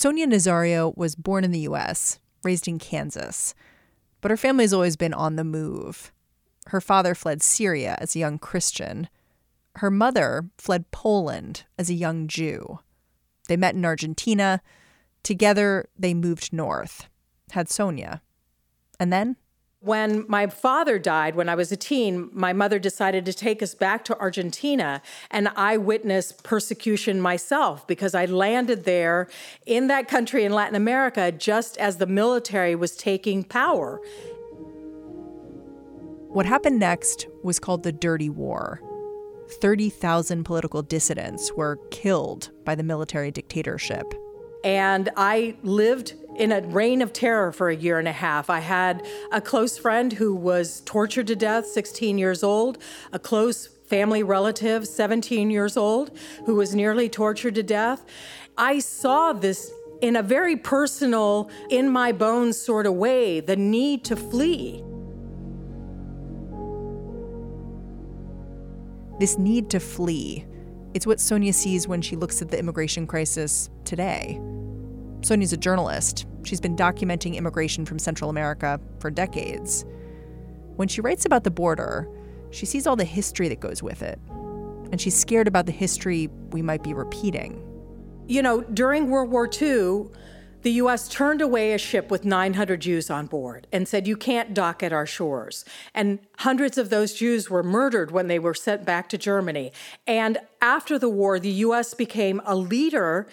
Sonia Nazario was born in the U.S., raised in Kansas, but her family's always been on the move. Her father fled Syria as a young Christian. Her mother fled Poland as a young Jew. They met in Argentina. Together, they moved north, had Sonia. And then when my father died when I was a teen, my mother decided to take us back to Argentina, and I witnessed persecution myself because I landed there in that country in Latin America just as the military was taking power. What happened next was called the Dirty War. 30,000 political dissidents were killed by the military dictatorship. And I lived in a reign of terror for a year and a half. I had a close friend who was tortured to death, 16 years old, a close family relative, 17 years old, who was nearly tortured to death. I saw this in a very personal, in my bones sort of way, the need to flee. This need to flee. It's what Sonia sees when she looks at the immigration crisis today. Sonia's a journalist. She's been documenting immigration from Central America for decades. When she writes about the border, she sees all the history that goes with it. And she's scared about the history we might be repeating. You know, during World War II, the U.S. turned away a ship with 900 Jews on board and said, You can't dock at our shores. And hundreds of those Jews were murdered when they were sent back to Germany. And after the war, the U.S. became a leader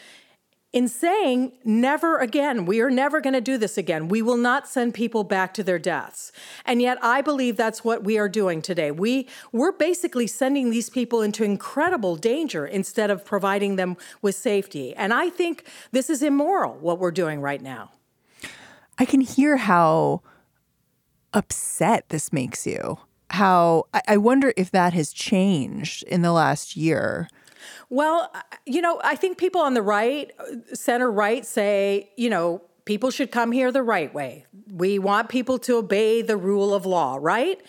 in saying, never again, we are never going to do this again. We will not send people back to their deaths. And yet, I believe that's what we are doing today. We, we're basically sending these people into incredible danger instead of providing them with safety. And I think this is immoral, what we're doing right now. I can hear how upset this makes you. How I wonder if that has changed in the last year. Well, uh, you know, I think people on the right, uh, center right, say, you know, people should come here the right way. We want people to obey the rule of law, right?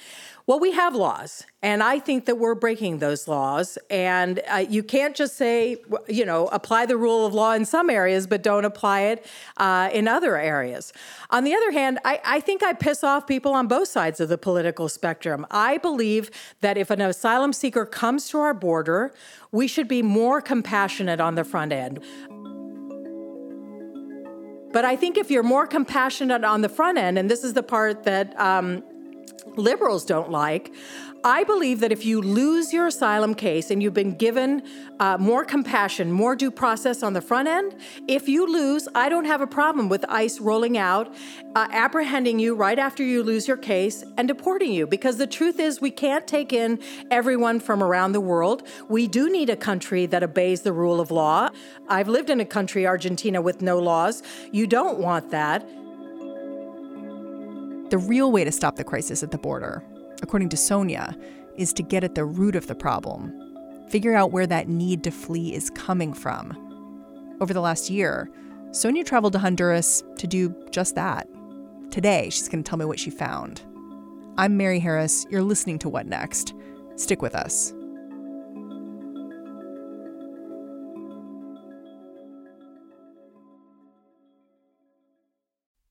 Well, we have laws, and I think that we're breaking those laws. And uh, you can't just say, you know, apply the rule of law in some areas, but don't apply it uh, in other areas. On the other hand, I, I think I piss off people on both sides of the political spectrum. I believe that if an asylum seeker comes to our border, we should be more compassionate on the front end. But I think if you're more compassionate on the front end, and this is the part that um, liberals don't like. I believe that if you lose your asylum case and you've been given uh, more compassion, more due process on the front end, if you lose, I don't have a problem with ICE rolling out, uh, apprehending you right after you lose your case, and deporting you. Because the truth is, we can't take in everyone from around the world. We do need a country that obeys the rule of law. I've lived in a country, Argentina, with no laws. You don't want that. The real way to stop the crisis at the border, according to Sonia, is to get at the root of the problem, figure out where that need to flee is coming from. Over the last year, Sonia traveled to Honduras to do just that. Today, she's going to tell me what she found. I'm Mary Harris. You're listening to What Next? Stick with us.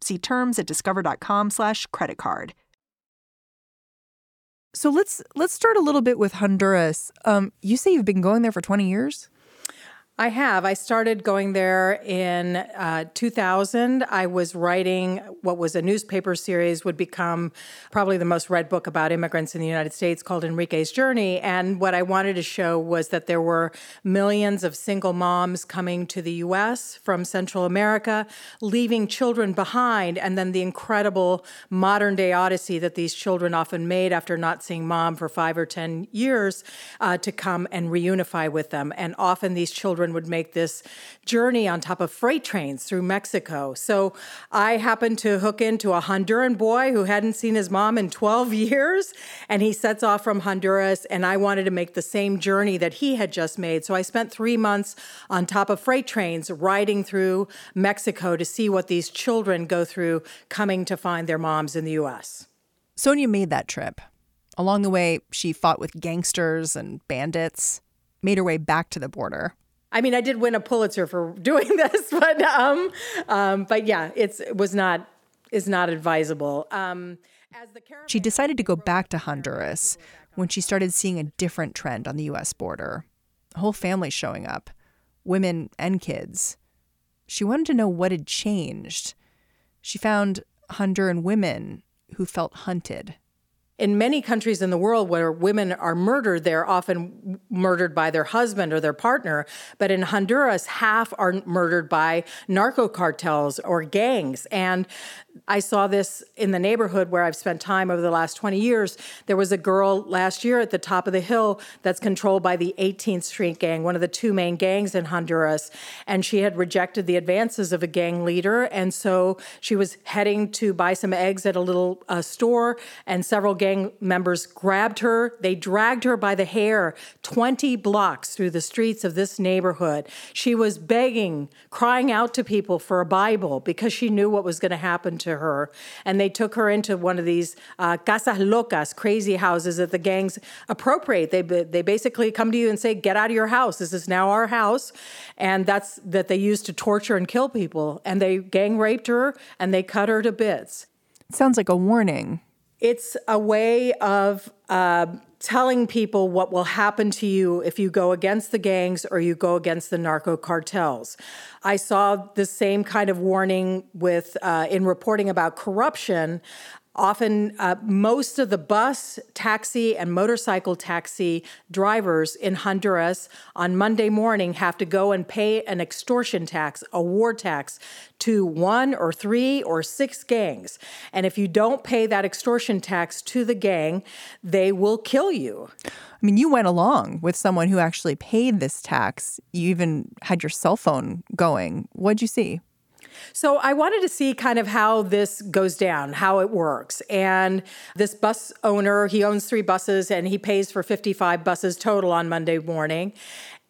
See terms at discover.com slash credit card. So let's let's start a little bit with Honduras. Um, you say you've been going there for 20 years? I have. I started going there in uh, 2000. I was writing what was a newspaper series, would become probably the most read book about immigrants in the United States called Enrique's Journey. And what I wanted to show was that there were millions of single moms coming to the U.S. from Central America, leaving children behind, and then the incredible modern day odyssey that these children often made after not seeing mom for five or 10 years uh, to come and reunify with them. And often these children children would make this journey on top of freight trains through Mexico. So I happened to hook into a Honduran boy who hadn't seen his mom in 12 years, and he sets off from Honduras, and I wanted to make the same journey that he had just made. So I spent three months on top of freight trains riding through Mexico to see what these children go through coming to find their moms in the US. Sonia made that trip. Along the way, she fought with gangsters and bandits, made her way back to the border. I mean, I did win a Pulitzer for doing this, but um, um, but yeah, it's it was not is not advisable. Um, she decided to go back to Honduras when she started seeing a different trend on the U.S. border. A whole family showing up, women and kids. She wanted to know what had changed. She found Honduran women who felt hunted in many countries in the world where women are murdered, they're often murdered by their husband or their partner. But in Honduras, half are murdered by narco cartels or gangs. And I saw this in the neighborhood where I've spent time over the last 20 years. There was a girl last year at the top of the hill that's controlled by the 18th Street Gang, one of the two main gangs in Honduras. And she had rejected the advances of a gang leader. And so she was heading to buy some eggs at a little uh, store, and several gang members grabbed her. They dragged her by the hair 20 blocks through the streets of this neighborhood. She was begging, crying out to people for a Bible because she knew what was going to happen to her. And they took her into one of these uh, casas locas, crazy houses that the gangs appropriate. They, they basically come to you and say, get out of your house. This is now our house. And that's that they use to torture and kill people. And they gang raped her and they cut her to bits. Sounds like a warning. It's a way of uh, telling people what will happen to you if you go against the gangs or you go against the narco cartels. I saw the same kind of warning with uh, in reporting about corruption often uh, most of the bus, taxi, and motorcycle taxi drivers in Honduras on Monday morning have to go and pay an extortion tax, a war tax, to one or three or six gangs. And if you don't pay that extortion tax to the gang, they will kill you. I mean, you went along with someone who actually paid this tax. You even had your cell phone going. What'd you see? So I wanted to see kind of how this goes down, how it works. And this bus owner, he owns three buses and he pays for 55 buses total on Monday morning.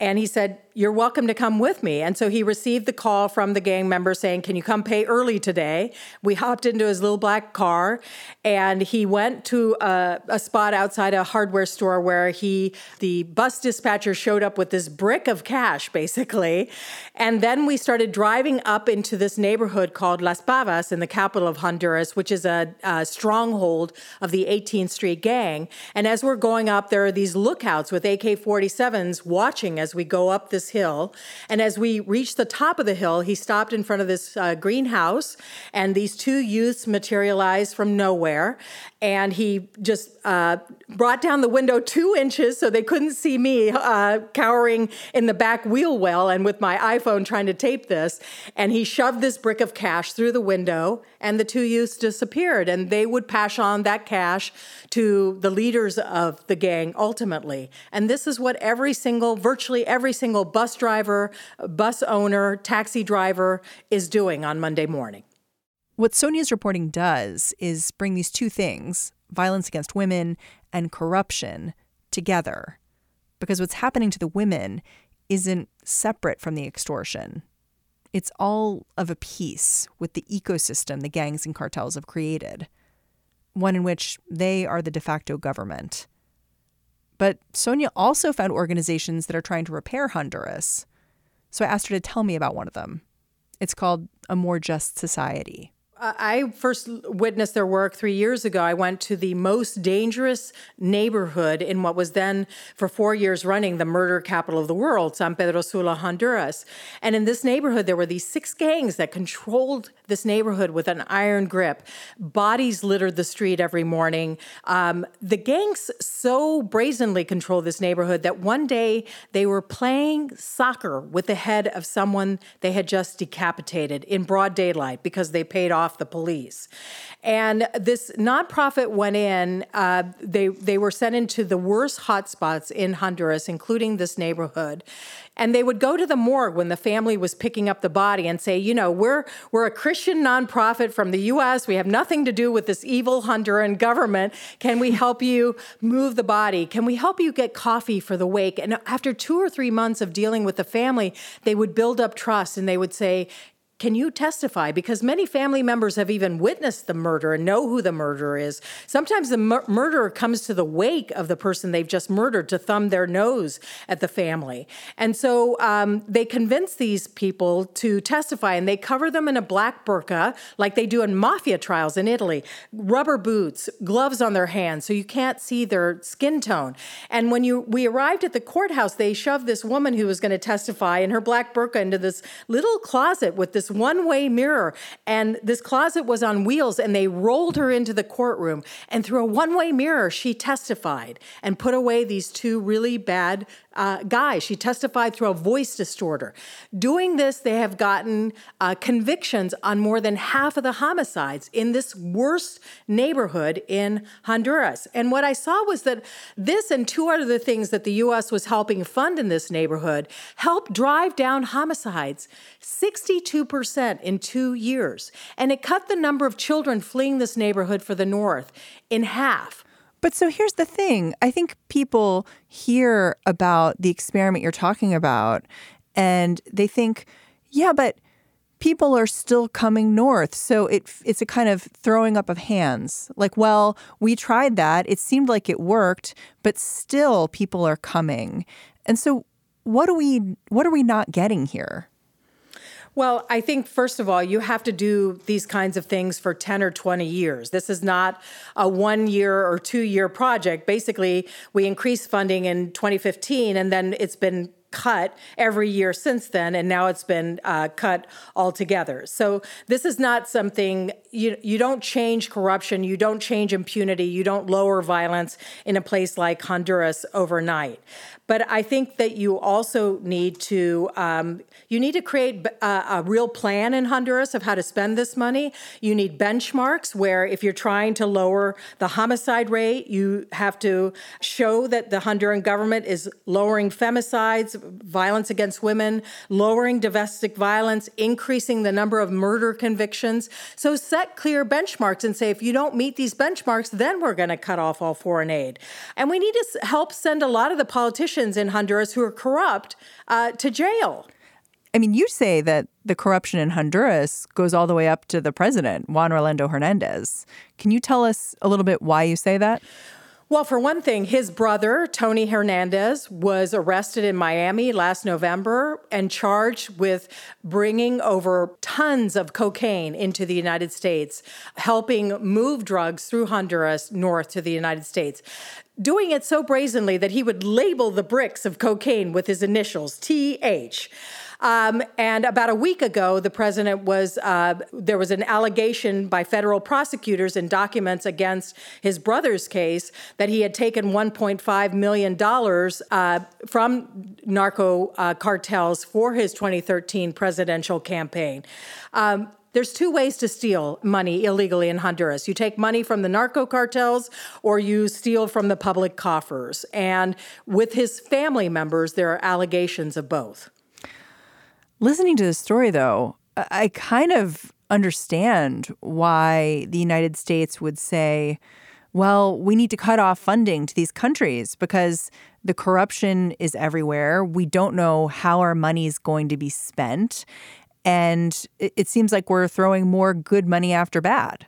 And he said, You're welcome to come with me. And so he received the call from the gang member saying, Can you come pay early today? We hopped into his little black car and he went to a, a, spot outside a hardware store where he, the bus dispatcher, showed up with this brick of cash, basically. And then we started driving up into this neighborhood called Las Pavas in the capital of Honduras, which is a, a stronghold of the 18th Street gang. And as we're going up, there are these lookouts with AK 47s watching as as we go up this hill. And as we reached the top of the hill, he stopped in front of this uh, greenhouse, and these two youths materialized from nowhere. And he just uh, brought down the window two inches so they couldn't see me uh, cowering in the back wheel well and with my iPhone trying to tape this. And he shoved this brick of cash through the window, and the two youths disappeared. And they would pass on that cash to the leaders of the gang ultimately. And this is what every single, virtually virtually every single bus driver, bus owner, taxi driver is doing on Monday morning. What Sonia's reporting does is bring these two things, violence against women and corruption, together. Because what's happening to the women isn't separate from the extortion. It's all of a piece with the ecosystem the gangs and cartels have created, one in which they are the de facto government. But Sonia also found organizations that are trying to repair Honduras. So I asked her to tell me about one of them. It's called A More Just Society. I first witnessed their work three years ago. I went to the most dangerous neighborhood in what was then, for four years running, the murder capital of the world, San Pedro Sula, Honduras. And in this neighborhood, there were these six gangs that controlled this neighborhood with an iron grip. Bodies littered the street every morning. Um, the gangs so brazenly controlled this neighborhood that one day they were playing soccer with the head of someone they had just decapitated in broad daylight because they paid off off the police. And this nonprofit went in, uh, they, they were sent into the worst hotspots in Honduras, including this neighborhood. And they would go to the morgue when the family was picking up the body and say, you know, we're, we're a Christian nonprofit from the US. We have nothing to do with this evil Honduran government. Can we help you move the body? Can we help you get coffee for the wake? And after two or three months of dealing with the family, they would build up trust and they would say, can you testify? Because many family members have even witnessed the murder and know who the murderer is. Sometimes the mur- murderer comes to the wake of the person they've just murdered to thumb their nose at the family. And so um, they convince these people to testify and they cover them in a black burqa, like they do in mafia trials in Italy, rubber boots, gloves on their hands, so you can't see their skin tone. And when you we arrived at the courthouse, they shoved this woman who was going to testify in her black burqa into this little closet with this one way mirror. And this closet was on wheels, and they rolled her into the courtroom. And through a one way mirror, she testified and put away these two really bad uh, guy. She testified through a voice distorter. Doing this, they have gotten uh, convictions on more than half of the homicides in this worst neighborhood in Honduras. And what I saw was that this and two other things that the U.S. was helping fund in this neighborhood helped drive down homicides 62% in two years. And it cut the number of children fleeing this neighborhood for the North in half. But so here's the thing I think people hear about the experiment you're talking about and they think, yeah, but people are still coming north. So it, it's a kind of throwing up of hands. Like, well, we tried that. It seemed like it worked, but still people are coming. And so what do we what are we not getting here? Well, I think, first of all, you have to do these kinds of things for 10 or 20 years. This is not a one year or two year project. Basically, we increased funding in 2015, and then it's been cut every year since then, and now it's been uh, cut altogether. So this is not something you you don't change corruption, you don't change impunity, you don't lower violence in a place like Honduras overnight. But I think that you also need to um, you need to create a, a real plan in Honduras of how to spend this money. You need benchmarks where if you're trying to lower the homicide rate, you have to show that the Honduran government is lowering femicides, violence against women, lowering domestic violence, increasing the number of murder convictions. So set clear benchmarks and say if you don't meet these benchmarks, then we're going to cut off all foreign aid. And we need to help send a lot of the politicians in Honduras who are corrupt uh, to jail. I mean, you say that the corruption in Honduras goes all the way up to the president, Juan Orlando Hernandez. Can you tell us a little bit why you say that? Well, for one thing, his brother, Tony Hernandez, was arrested in Miami last November and charged with bringing over tons of cocaine into the United States, helping move drugs through Honduras north to the United States doing it so brazenly that he would label the bricks of cocaine with his initials, TH. Um, and about a week ago, the president was uh, there was an allegation by federal prosecutors in documents against his brother's case that he had taken 1.5 million dollars uh, from narco uh, cartels for his 2013 presidential campaign. Um, there's two ways to steal money illegally in Honduras. You take money from the narco cartels or you steal from the public coffers. And with his family members, there are allegations of both. Listening to the story, though, I kind of understand why the United States would say, well, we need to cut off funding to these countries because the corruption is everywhere. We don't know how our money is going to be spent. And it, seems like we're throwing more good money after bad.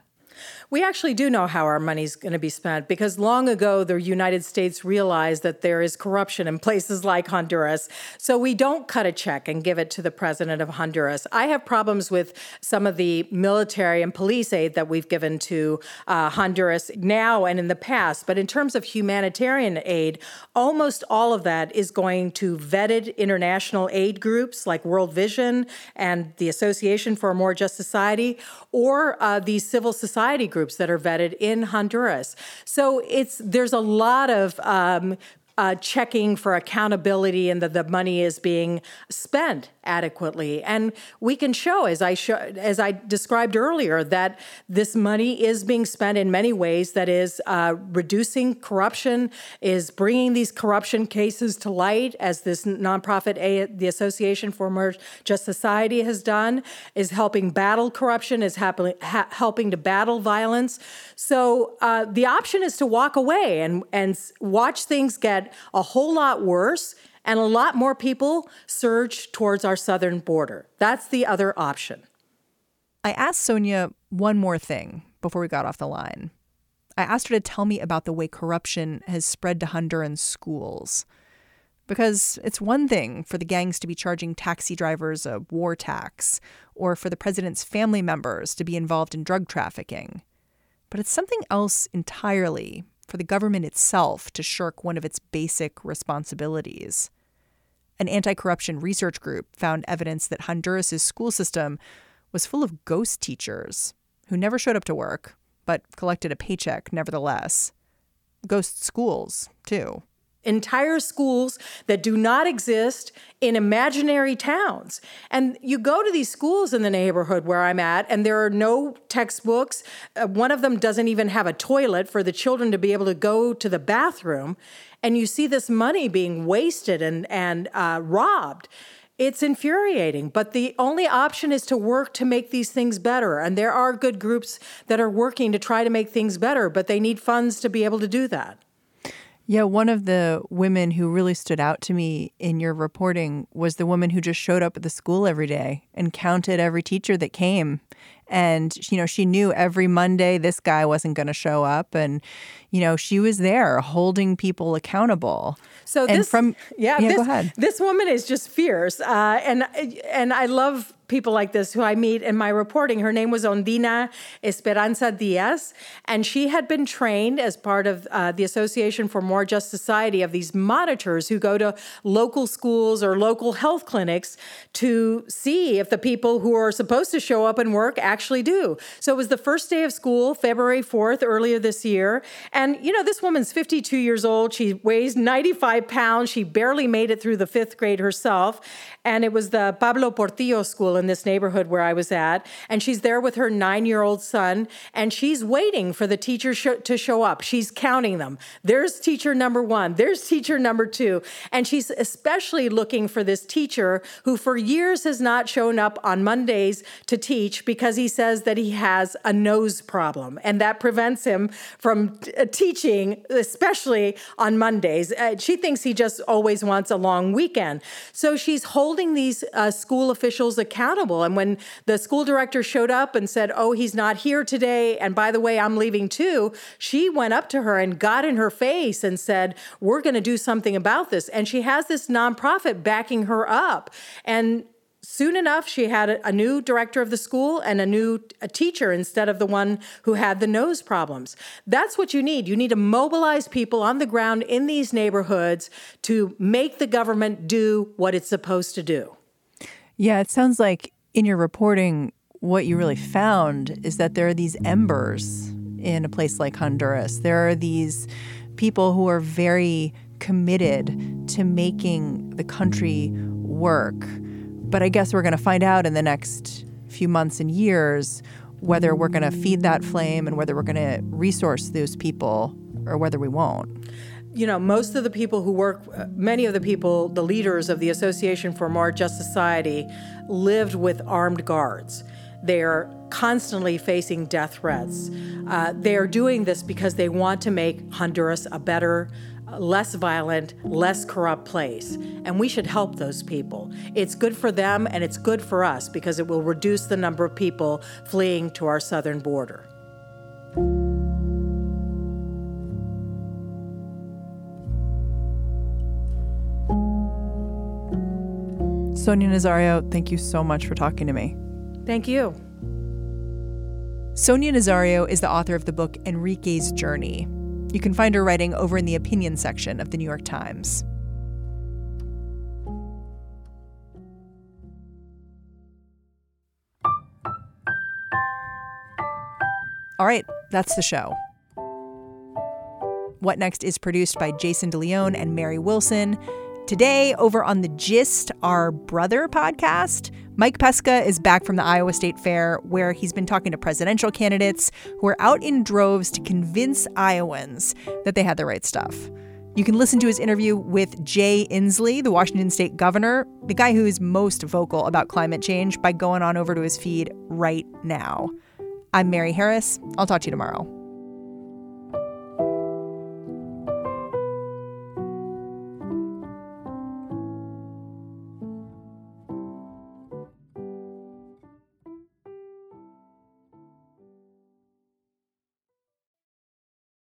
We actually do know how our money's going to be spent because long ago the United States realized that there is corruption in places like Honduras. So we don't cut a check and give it to the president of Honduras. I have problems with some of the military and police aid that we've given to uh, Honduras now and in the past. But in terms of humanitarian aid, almost all of that is going to vetted international aid groups like World Vision and the Association for a More Just Society or uh, these civil society groups that are vetted in Honduras. So it's there's a lot of um, uh, checking for accountability and that the money is being spent adequately. And we can show, as I show, as I described earlier, that this money is being spent in many ways that is uh, reducing corruption, is bringing these corruption cases to light, as this nonprofit, a, the Association for More Just Society, has done, is helping battle corruption, is happily, ha- helping to battle violence. So uh, the option is to walk away and and watch things get a whole lot worse and a lot more people surge towards our southern border. That's the other option. I asked Sonia one more thing before we got off the line. I asked her to tell me about the way corruption has spread to Honduran schools. Because it's one thing for the gangs to be charging taxi drivers a war tax, or for the president's family members to be involved in drug trafficking. But it's something else entirely for the government itself to shirk one of its basic responsibilities. An anti corruption research group found evidence that Honduras' school system was full of ghost teachers who never showed up to work, but collected a paycheck nevertheless. Ghost schools, too entire schools that do not exist in imaginary towns. And you go to these schools in the neighborhood where I'm at, and there are no textbooks. Uh, one of them doesn't even have a toilet for the children to be able to go to the bathroom. And you see this money being wasted and, and uh, robbed. It's infuriating, but the only option is to work to make these things better. And there are good groups that are working to try to make things better, but they need funds to be able to do that. Yeah, one of the women who really stood out to me in your reporting was the woman who just showed up at the school every day and counted every teacher that came. And, you know, she knew every Monday this guy wasn't going to show up. And, you know, she was there holding people accountable. So and this, from, yeah, yeah this, go ahead. This woman is just fierce. Uh, and, and I love people like this who I meet in my reporting. Her name was Ondina Esperanza Diaz, and she had been trained as part of uh, the Association for More Just Society of these monitors who go to local schools or local health clinics to see if the people who are supposed to show up and work actually do. So it was the first day of school, February 4th, earlier this year. And, you know, this woman's 52 years old. She weighs 95 pounds. She barely made it through the fifth grade herself. And it was the Pablo Portillo School in this neighborhood where I was at. And she's there with her nine year old son, and she's waiting for the teacher sh- to show up. She's counting them. There's teacher number one, there's teacher number two. And she's especially looking for this teacher who, for years, has not shown up on Mondays to teach because he says that he has a nose problem. And that prevents him from t- uh, teaching, especially on Mondays. Uh, she thinks he just always wants a long weekend. So she's holding these uh, school officials accountable accountable. And when the school director showed up and said, Oh, he's not here today, and by the way, I'm leaving too, she went up to her and got in her face and said, We're going to do something about this. And she has this nonprofit backing her up. And soon enough, she had a, new director of the school and a new a teacher instead of the one who had the nose problems. That's what you need. You need to mobilize people on the ground in these neighborhoods to make the government do what it's supposed to do. Yeah, it sounds like in your reporting, what you really found is that there are these embers in a place like Honduras. There are these people who are very committed to making the country work. But I guess we're going to find out in the next few months and years whether we're going to feed that flame and whether we're going to resource those people or whether we won't you know, most of the people who work, many of the people, the leaders of the Association for More Just Society, lived with armed guards. They're constantly facing death threats. Uh, they are doing this because they want to make Honduras a better, less violent, less corrupt place. And we should help those people. It's good for them and it's good for us because it will reduce the number of people fleeing to our southern border. Sonia Nazario, thank you so much for talking to me. Thank you. Sonia Nazario is the author of the book Enrique's Journey. You can find her writing over in the opinion section of the New York Times. All right, that's the show. What Next is produced by Jason DeLeon and Mary Wilson. Today, over on the Gist, our brother podcast, Mike Pesca is back from the Iowa State Fair, where he's been talking to presidential candidates who are out in droves to convince Iowans that they had the right stuff. You can listen to his interview with Jay Inslee, the Washington state governor, the guy who is most vocal about climate change, by going on over to his feed right now. I'm Mary Harris. I'll talk to you tomorrow.